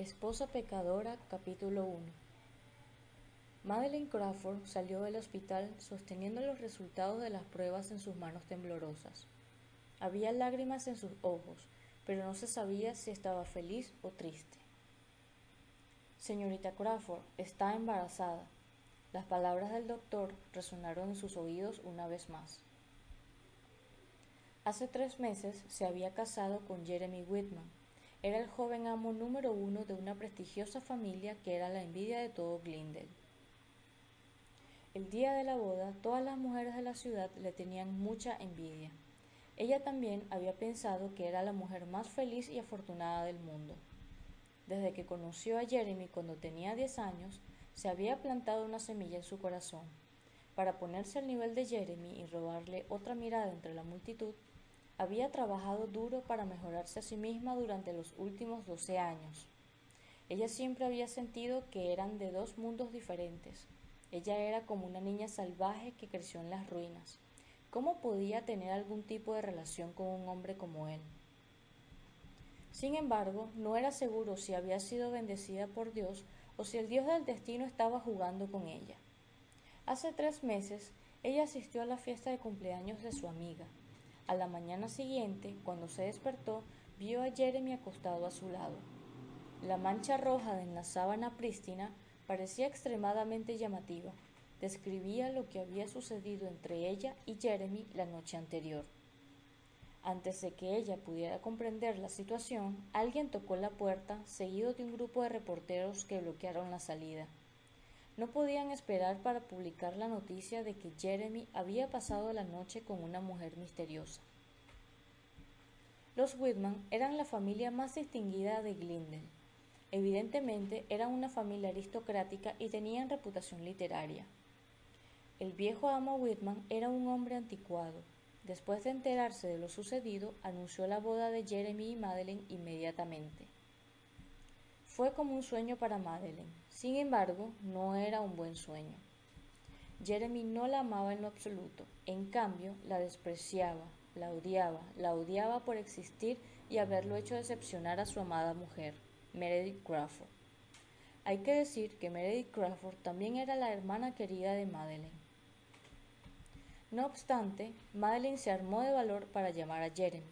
Esposa pecadora, capítulo 1 Madeleine Crawford salió del hospital sosteniendo los resultados de las pruebas en sus manos temblorosas. Había lágrimas en sus ojos, pero no se sabía si estaba feliz o triste. Señorita Crawford está embarazada. Las palabras del doctor resonaron en sus oídos una vez más. Hace tres meses se había casado con Jeremy Whitman, era el joven amo número uno de una prestigiosa familia que era la envidia de todo Glendale. El día de la boda, todas las mujeres de la ciudad le tenían mucha envidia. Ella también había pensado que era la mujer más feliz y afortunada del mundo. Desde que conoció a Jeremy cuando tenía diez años, se había plantado una semilla en su corazón. Para ponerse al nivel de Jeremy y robarle otra mirada entre la multitud, había trabajado duro para mejorarse a sí misma durante los últimos doce años. Ella siempre había sentido que eran de dos mundos diferentes. Ella era como una niña salvaje que creció en las ruinas. ¿Cómo podía tener algún tipo de relación con un hombre como él? Sin embargo, no era seguro si había sido bendecida por Dios o si el Dios del destino estaba jugando con ella. Hace tres meses, ella asistió a la fiesta de cumpleaños de su amiga. A la mañana siguiente, cuando se despertó, vio a Jeremy acostado a su lado. La mancha roja en la sábana prístina parecía extremadamente llamativa. Describía lo que había sucedido entre ella y Jeremy la noche anterior. Antes de que ella pudiera comprender la situación, alguien tocó la puerta, seguido de un grupo de reporteros que bloquearon la salida. No podían esperar para publicar la noticia de que Jeremy había pasado la noche con una mujer misteriosa. Los Whitman eran la familia más distinguida de Glendale. Evidentemente eran una familia aristocrática y tenían reputación literaria. El viejo amo Whitman era un hombre anticuado. Después de enterarse de lo sucedido, anunció la boda de Jeremy y Madeleine inmediatamente. Fue como un sueño para Madeleine. Sin embargo, no era un buen sueño. Jeremy no la amaba en lo absoluto, en cambio, la despreciaba, la odiaba, la odiaba por existir y haberlo hecho decepcionar a su amada mujer, Meredith Crawford. Hay que decir que Meredith Crawford también era la hermana querida de Madeleine. No obstante, Madeleine se armó de valor para llamar a Jeremy.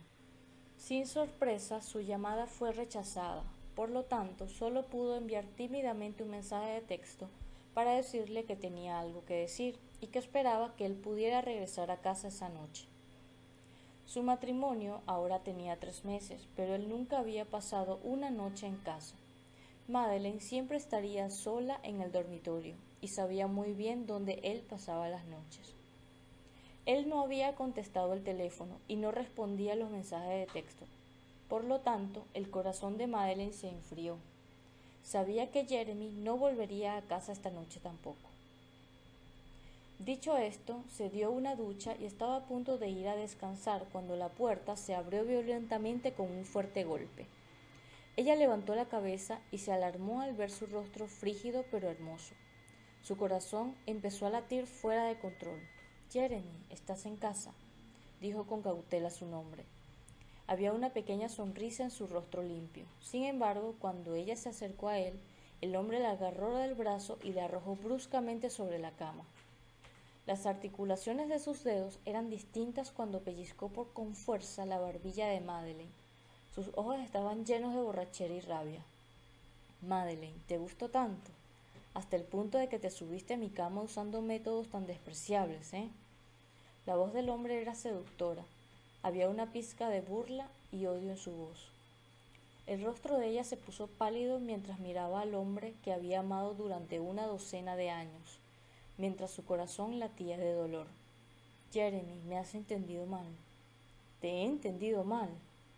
Sin sorpresa, su llamada fue rechazada, por lo tanto, solo pudo enviar tímidamente un mensaje de texto para decirle que tenía algo que decir y que esperaba que él pudiera regresar a casa esa noche. Su matrimonio ahora tenía tres meses, pero él nunca había pasado una noche en casa. Madeleine siempre estaría sola en el dormitorio y sabía muy bien dónde él pasaba las noches. Él no había contestado el teléfono y no respondía a los mensajes de texto, por lo tanto, el corazón de Madeleine se enfrió. Sabía que Jeremy no volvería a casa esta noche tampoco. Dicho esto, se dio una ducha y estaba a punto de ir a descansar cuando la puerta se abrió violentamente con un fuerte golpe. Ella levantó la cabeza y se alarmó al ver su rostro frígido pero hermoso. Su corazón empezó a latir fuera de control. Jeremy, estás en casa, dijo con cautela su nombre. Había una pequeña sonrisa en su rostro limpio. Sin embargo, cuando ella se acercó a él, el hombre la agarró del brazo y la arrojó bruscamente sobre la cama. Las articulaciones de sus dedos eran distintas cuando pellizcó por con fuerza la barbilla de Madeleine. Sus ojos estaban llenos de borrachera y rabia. Madeleine, te gustó tanto, hasta el punto de que te subiste a mi cama usando métodos tan despreciables, ¿eh? La voz del hombre era seductora, había una pizca de burla y odio en su voz. El rostro de ella se puso pálido mientras miraba al hombre que había amado durante una docena de años, mientras su corazón latía de dolor. Jeremy, me has entendido mal. Te he entendido mal.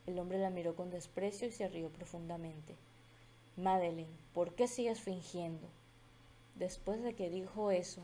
El hombre la miró con desprecio y se rió profundamente. Madeleine, ¿por qué sigues fingiendo? Después de que dijo eso,